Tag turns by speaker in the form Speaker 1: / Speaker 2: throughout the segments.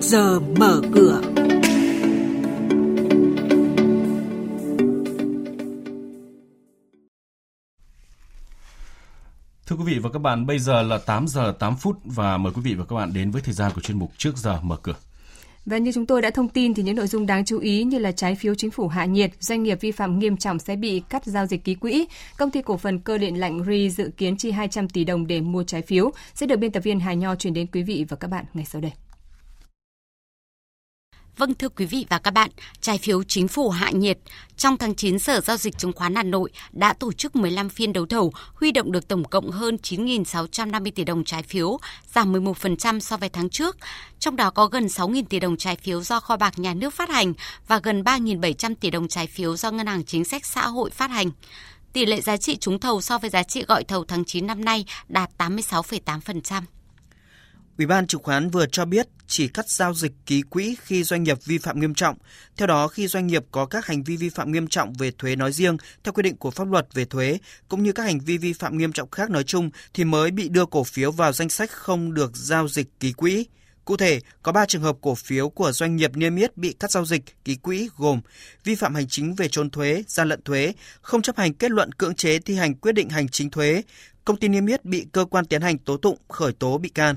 Speaker 1: giờ mở cửa.
Speaker 2: Thưa quý vị và các bạn, bây giờ là 8 giờ 8 phút và mời quý vị và các bạn đến với thời gian của chuyên mục Trước giờ mở cửa.
Speaker 3: Và như chúng tôi đã thông tin thì những nội dung đáng chú ý như là trái phiếu chính phủ hạ nhiệt, doanh nghiệp vi phạm nghiêm trọng sẽ bị cắt giao dịch ký quỹ, công ty cổ phần cơ điện lạnh RI dự kiến chi 200 tỷ đồng để mua trái phiếu sẽ được biên tập viên Hà Nho chuyển đến quý vị và các bạn ngay sau đây.
Speaker 4: Vâng thưa quý vị và các bạn, trái phiếu chính phủ hạ nhiệt. Trong tháng 9, Sở Giao dịch Chứng khoán Hà Nội đã tổ chức 15 phiên đấu thầu, huy động được tổng cộng hơn 9.650 tỷ đồng trái phiếu, giảm 11% so với tháng trước. Trong đó có gần 6.000 tỷ đồng trái phiếu do kho bạc nhà nước phát hành và gần 3.700 tỷ đồng trái phiếu do Ngân hàng Chính sách Xã hội phát hành. Tỷ lệ giá trị trúng thầu so với giá trị gọi thầu tháng 9 năm nay đạt 86,8%.
Speaker 5: Ủy ban chứng khoán vừa cho biết chỉ cắt giao dịch ký quỹ khi doanh nghiệp vi phạm nghiêm trọng. Theo đó, khi doanh nghiệp có các hành vi vi phạm nghiêm trọng về thuế nói riêng theo quy định của pháp luật về thuế cũng như các hành vi vi phạm nghiêm trọng khác nói chung thì mới bị đưa cổ phiếu vào danh sách không được giao dịch ký quỹ. Cụ thể, có 3 trường hợp cổ phiếu của doanh nghiệp niêm yết bị cắt giao dịch ký quỹ gồm vi phạm hành chính về trốn thuế, gian lận thuế, không chấp hành kết luận cưỡng chế thi hành quyết định hành chính thuế, công ty niêm yết bị cơ quan tiến hành tố tụng khởi tố bị can.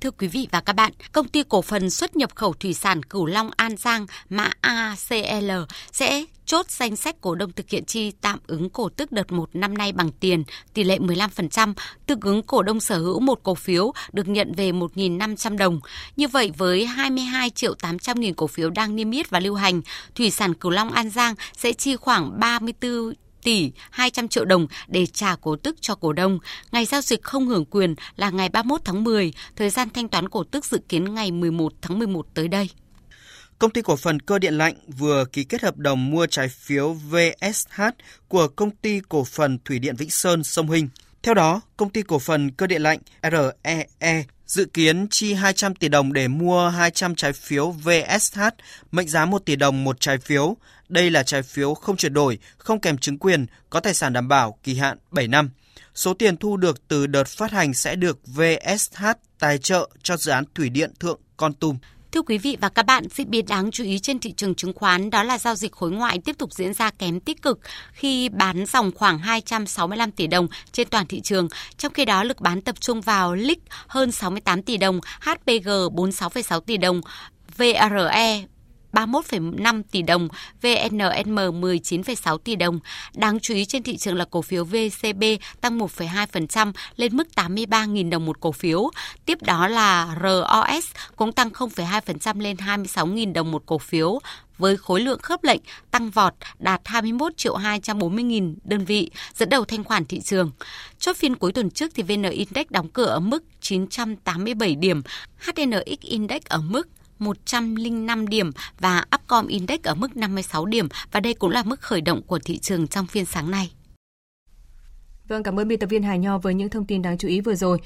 Speaker 4: Thưa quý vị và các bạn, công ty cổ phần xuất nhập khẩu thủy sản Cửu Long An Giang mã ACL sẽ chốt danh sách cổ đông thực hiện chi tạm ứng cổ tức đợt 1 năm nay bằng tiền, tỷ lệ 15%, tương ứng cổ đông sở hữu một cổ phiếu được nhận về 1.500 đồng. Như vậy với 22 triệu 800 nghìn cổ phiếu đang niêm yết và lưu hành, Thủy sản Cửu Long An Giang sẽ chi khoảng 34 tỷ 200 triệu đồng để trả cổ tức cho cổ đông. Ngày giao dịch không hưởng quyền là ngày 31 tháng 10, thời gian thanh toán cổ tức dự kiến ngày 11 tháng 11 tới đây.
Speaker 5: Công ty cổ phần cơ điện lạnh vừa ký kết hợp đồng mua trái phiếu VSH của công ty cổ phần thủy điện Vĩnh Sơn sông Hình. Theo đó, công ty cổ phần cơ điện lạnh REE e dự kiến chi 200 tỷ đồng để mua 200 trái phiếu VSH mệnh giá 1 tỷ đồng một trái phiếu. Đây là trái phiếu không chuyển đổi, không kèm chứng quyền, có tài sản đảm bảo, kỳ hạn 7 năm. Số tiền thu được từ đợt phát hành sẽ được VSH tài trợ cho dự án thủy điện Thượng Con Tum.
Speaker 4: Thưa quý vị và các bạn, diễn biến đáng chú ý trên thị trường chứng khoán đó là giao dịch khối ngoại tiếp tục diễn ra kém tích cực khi bán dòng khoảng 265 tỷ đồng trên toàn thị trường. Trong khi đó, lực bán tập trung vào LIC hơn 68 tỷ đồng, HPG 46,6 tỷ đồng, VRE 31,5 tỷ đồng, VNM 19,6 tỷ đồng. Đáng chú ý trên thị trường là cổ phiếu VCB tăng 1,2% lên mức 83.000 đồng một cổ phiếu. Tiếp đó là ROS cũng tăng 0,2% lên 26.000 đồng một cổ phiếu với khối lượng khớp lệnh tăng vọt đạt 21 triệu 240 nghìn đơn vị, dẫn đầu thanh khoản thị trường. Chốt phiên cuối tuần trước thì VN Index đóng cửa ở mức 987 điểm, HNX Index ở mức 105 điểm và Upcom Index ở mức 56 điểm và đây cũng là mức khởi động của thị trường trong phiên sáng nay.
Speaker 3: Vâng, cảm ơn biên tập viên Hà Nho với những thông tin đáng chú ý vừa rồi.